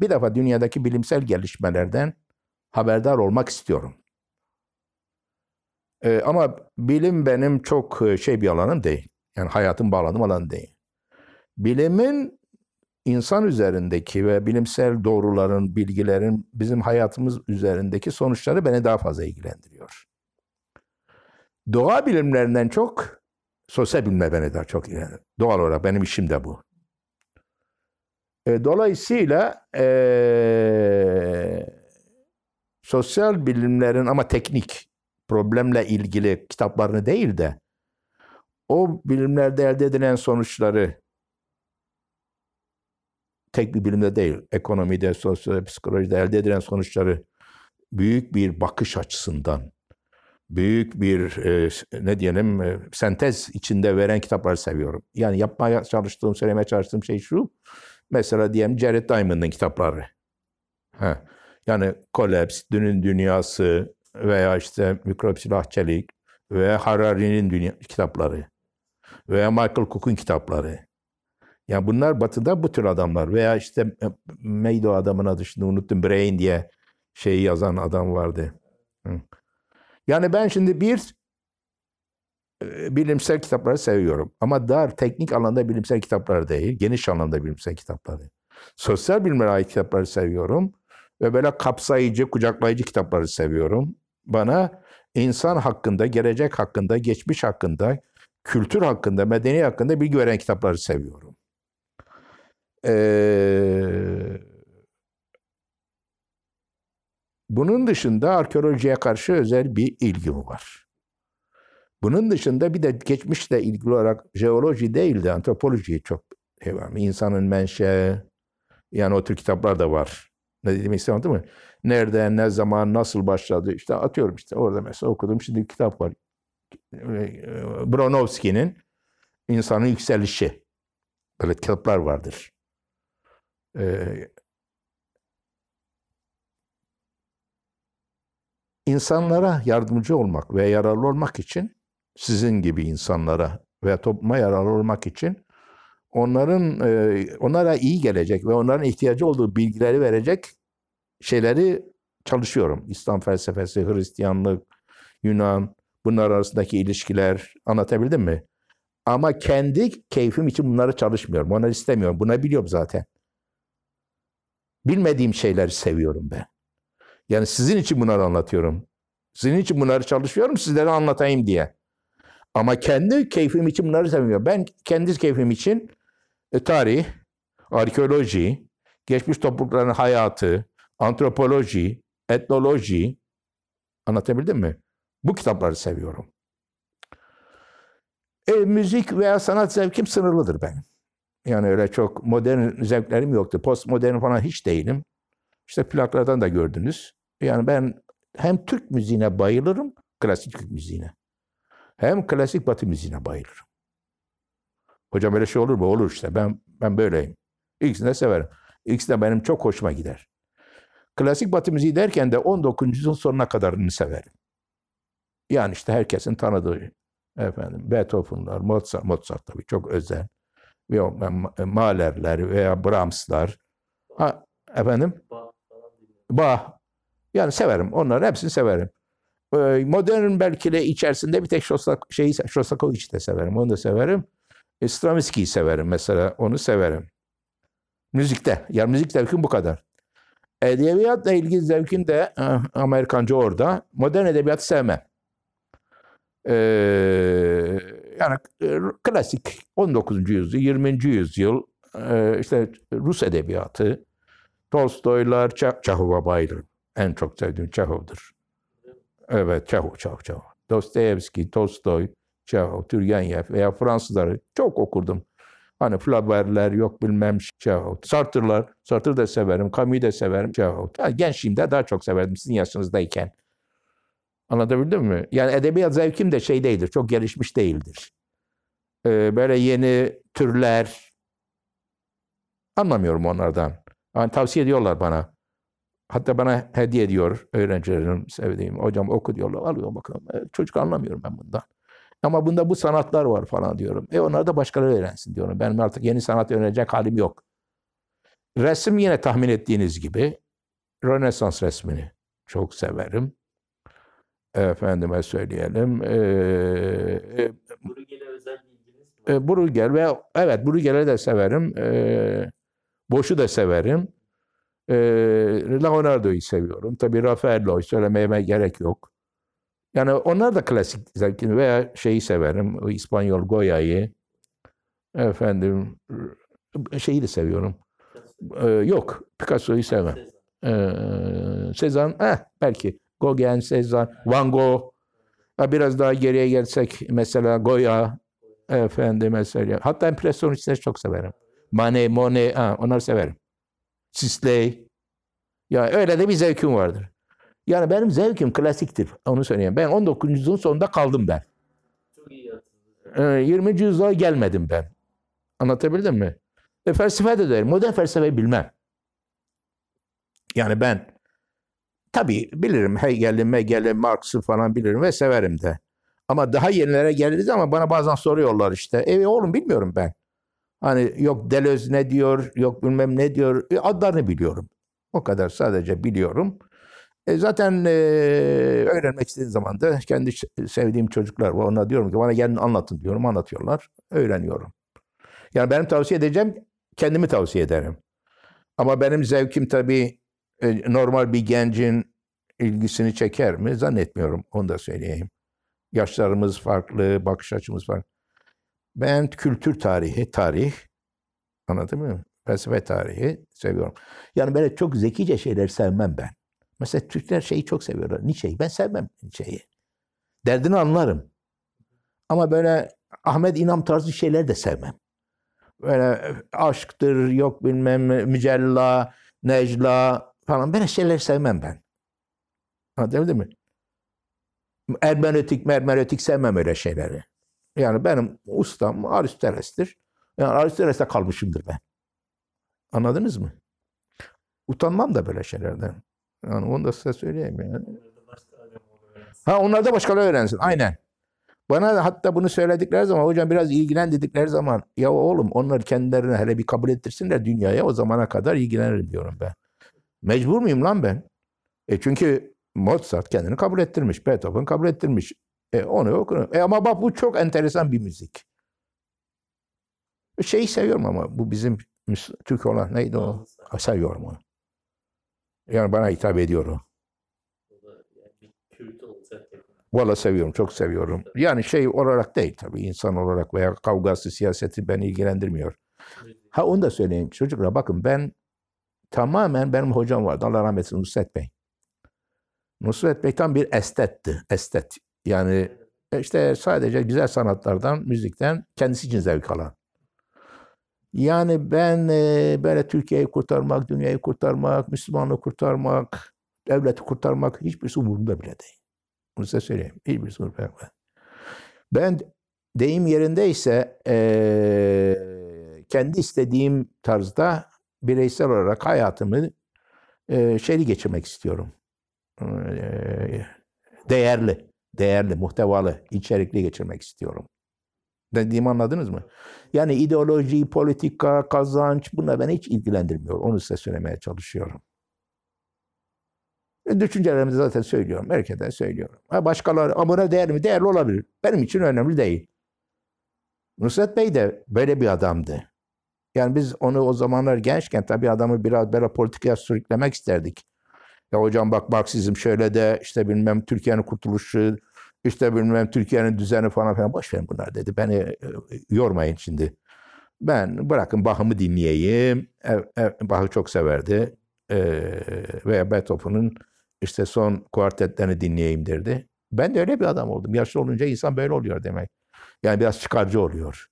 bir defa dünyadaki bilimsel gelişmelerden haberdar olmak istiyorum. Ee, ama bilim benim çok e, şey bir alanım değil. Yani hayatım bağladığım alan değil. Bilimin insan üzerindeki ve bilimsel doğruların, bilgilerin bizim hayatımız üzerindeki sonuçları beni daha fazla ilgilendiriyor. Doğa bilimlerinden çok sosyal bilimler beni daha çok ilgilendiriyor. Doğal olarak benim işim de bu. E, dolayısıyla e, sosyal bilimlerin ama teknik problemle ilgili kitaplarını değil de o bilimlerde elde edilen sonuçları tek bir bilimde değil, ekonomide, sosyal psikolojide elde edilen sonuçları büyük bir bakış açısından, büyük bir e, ne diyelim e, sentez içinde veren kitapları seviyorum. Yani yapmaya çalıştığım, söylemeye çalıştığım şey şu. Mesela diyelim Jared Diamond'ın kitapları. Ha. Yani Collapse, Dünün Dünyası veya işte Mikrop Silahçelik veya Harari'nin dünya, kitapları veya Michael Cook'un kitapları. Yani bunlar batıda bu tür adamlar veya işte neydi o adamın adı şimdi unuttum Brain diye şeyi yazan adam vardı. Yani ben şimdi bir bilimsel kitapları seviyorum. Ama dar teknik alanda bilimsel kitaplar değil, geniş alanda bilimsel kitapları. Sosyal bilimlere ait kitapları seviyorum. Ve böyle kapsayıcı, kucaklayıcı kitapları seviyorum. Bana insan hakkında, gelecek hakkında, geçmiş hakkında, kültür hakkında, medeni hakkında bilgi veren kitapları seviyorum. Ee, bunun dışında arkeolojiye karşı özel bir ilgim var. Bunun dışında bir de geçmişle ilgili olarak jeoloji değil de antropolojiyi çok seviyorum. İnsanın menşe, yani o tür kitaplar da var. Ne dediğimi istedim mi? Nerede, ne zaman, nasıl başladı? İşte atıyorum işte orada mesela okudum. Şimdi bir kitap var. Bronowski'nin İnsanın Yükselişi. Böyle kitaplar vardır. Ee, insanlara yardımcı olmak ve yararlı olmak için sizin gibi insanlara ve topluma yararlı olmak için onların e, onlara iyi gelecek ve onların ihtiyacı olduğu bilgileri verecek şeyleri çalışıyorum. İslam felsefesi, Hristiyanlık, Yunan, bunlar arasındaki ilişkiler anlatabildim mi? Ama kendi keyfim için bunları çalışmıyorum. Onları istemiyorum. Buna biliyorum zaten. Bilmediğim şeyleri seviyorum ben. Yani sizin için bunları anlatıyorum. Sizin için bunları çalışıyorum, sizlere anlatayım diye. Ama kendi keyfim için bunları sevmiyorum. Ben kendi keyfim için e, tarih, arkeoloji, geçmiş toplulukların hayatı, antropoloji, etnoloji, anlatabildim mi? Bu kitapları seviyorum. E, müzik veya sanat zevkim sınırlıdır benim. Yani öyle çok modern zevklerim yoktu. Postmodern falan hiç değilim. İşte plaklardan da gördünüz. Yani ben hem Türk müziğine bayılırım, klasik Türk müziğine. Hem klasik Batı müziğine bayılırım. Hocam öyle şey olur mu? Olur işte. Ben ben böyleyim. İkisini de severim. İkisi de benim çok hoşuma gider. Klasik Batı müziği derken de 19. yüzyılın sonuna kadarını severim. Yani işte herkesin tanıdığı efendim Beethoven'lar, Mozart, Mozart tabii çok özel. Veya Mahler'ler veya Brahms'lar. Ha, efendim? Bach. Yani severim. Onları hepsini severim. Ee, modern belki de içerisinde bir tek Şostak, şeyi, Shostakovich'i de severim. Onu da severim. E, Stravinsky'yi severim mesela. Onu severim. Müzikte. Ya müzik zevkim bu kadar. Edebiyatla ilgili zevkim de ah, Amerikanca orada. Modern edebiyatı sevmem. Ee, yani e, klasik 19. yüzyıl, 20. yüzyıl e, işte Rus edebiyatı, Tolstoylar, Çehov'a bayılırım. En çok sevdiğim Çehov'dur. Evet, Çehov, Çehov, Çehov. Dostoyevski, Tolstoy, Çehov, Turgenev veya Fransızları çok okurdum. Hani Flaubert'ler yok bilmem Çehov. Sartre'lar, Sartre de severim, Camus'u de severim Çehov. Gençliğimde daha çok severdim sizin yaşınızdayken. Anlatabildim mi? Yani edebiyat zevkim de şey değildir, çok gelişmiş değildir. Ee, böyle yeni türler anlamıyorum onlardan. Yani tavsiye ediyorlar bana. Hatta bana hediye ediyor öğrencilerim sevdiğim. Hocam oku diyorlar. Alıyorum bakalım. E, çocuk anlamıyorum ben bundan. Ama bunda bu sanatlar var falan diyorum. E onlar da başkaları öğrensin diyorum. Benim artık yeni sanat öğrenecek halim yok. Resim yine tahmin ettiğiniz gibi Rönesans resmini çok severim. Efendime söyleyelim. Ee, Bruegel'e özel bilginiz mi? e, Bruegel ve evet Bruegel'i de severim. Ee, Boş'u da severim. Ee, Leonardo'yu seviyorum. Tabii Raffaello'yu söylemeye gerek yok. Yani onlar da klasik zevkini veya şeyi severim. İspanyol Goya'yı. Efendim şeyi de seviyorum. Ee, yok Picasso'yu sevmem. Ee, Sezan, eh, belki Gauguin, Sezan, Van Gogh. Biraz daha geriye gelsek mesela Goya, efendim mesela. Hatta impresyonistleri çok severim. Manet, Monet, ha, onları severim. Sisley. Ya öyle de bir zevkim vardır. Yani benim zevkim klasiktir. Onu söyleyeyim. Ben 19. yüzyılın sonunda kaldım ben. Çok iyi hatırlıyorum. Ee, 20. yüzyıla gelmedim ben. Anlatabildim mi? E, felsefe de derim. Modern felsefeyi bilmem. Yani ben tabii bilirim Hegel'i, Megel'i, Marx'ı falan bilirim ve severim de. Ama daha yenilere geliriz ama bana bazen soruyorlar işte. E oğlum bilmiyorum ben. Hani yok Deleuze ne diyor, yok bilmem ne diyor. E, adlarını biliyorum. O kadar sadece biliyorum. E, zaten e, öğrenmek istediğim zaman da kendi sevdiğim çocuklar var. Ona diyorum ki bana gelin anlatın diyorum. Anlatıyorlar. Öğreniyorum. Yani benim tavsiye edeceğim kendimi tavsiye ederim. Ama benim zevkim tabii e, normal bir gencin ilgisini çeker mi? Zannetmiyorum. Onu da söyleyeyim. Yaşlarımız farklı, bakış açımız farklı. Ben kültür tarihi, tarih, anladın mı? Felsefe tarihi seviyorum. Yani böyle çok zekice şeyler sevmem ben. Mesela Türkler şeyi çok seviyorlar. Nietzsche'yi. Ben sevmem Nietzsche'yi. Derdini anlarım. Ama böyle Ahmet İnam tarzı şeyler de sevmem. Böyle aşktır, yok bilmem mücella, necla falan böyle şeyler sevmem ben. Anladın mı? Ermenötik, mermenötik sevmem öyle şeyleri. Yani benim ustam Aristoteles'tir. Yani Aristoteles'te kalmışımdır ben. Anladınız mı? Utanmam da böyle şeylerden. Yani onu da size söyleyeyim yani. Ha onlar da başkaları öğrensin. Aynen. Bana hatta bunu söyledikleri zaman hocam biraz ilgilen dedikleri zaman ya oğlum onlar kendilerine hele bir kabul ettirsinler dünyaya o zamana kadar ilgilenirim diyorum ben. Mecbur muyum lan ben? E çünkü Mozart kendini kabul ettirmiş. Beethoven kabul ettirmiş. E onu okurum. E ama bak bu çok enteresan bir müzik. Şeyi seviyorum ama bu bizim Türk olan neydi o? Seviyorum onu. Yani bana hitap ediyor o. Valla seviyorum, çok seviyorum. Yani şey olarak değil tabii, insan olarak veya kavgası, siyaseti beni ilgilendirmiyor. Ha onu da söyleyeyim. Çocuklar bakın ben tamamen benim hocam vardı. Allah rahmet eylesin Nusret Bey. Nusret Bey tam bir estetti. Estet. Yani işte sadece güzel sanatlardan, müzikten kendisi için zevk alan. Yani ben e, böyle Türkiye'yi kurtarmak, dünyayı kurtarmak, Müslümanlığı kurtarmak, devleti kurtarmak hiçbirisi umurumda bile değil. Bunu size söyleyeyim. Hiçbirisi umurumda. Ben deyim yerindeyse eee kendi istediğim tarzda bireysel olarak hayatımı eee şeyli geçirmek istiyorum. Değerli, değerli, muhtevalı, içerikli geçirmek istiyorum. Dediğimi anladınız mı? Yani ideoloji, politika, kazanç bunlar beni hiç ilgilendirmiyor. Onu size söylemeye çalışıyorum. E, Düşüncelerimi zaten söylüyorum. Herkese söylüyorum. Ha başkaları ama buna değer mi? Değerli olabilir. Benim için önemli değil. Nusret Bey de böyle bir adamdı. Yani biz onu o zamanlar gençken tabii adamı biraz böyle politikaya sürüklemek isterdik. Ya hocam bak Marksizm şöyle de işte bilmem Türkiye'nin kurtuluşu, işte bilmem Türkiye'nin düzeni falan filan boş verin bunlar dedi. Beni e, yormayın şimdi. Ben bırakın Bach'ımı dinleyeyim. E, e, Bach'ı çok severdi. E, veya Beethoven'ın işte son kuartetlerini dinleyeyim derdi. Ben de öyle bir adam oldum. Yaşlı olunca insan böyle oluyor demek. Yani biraz çıkarcı oluyor.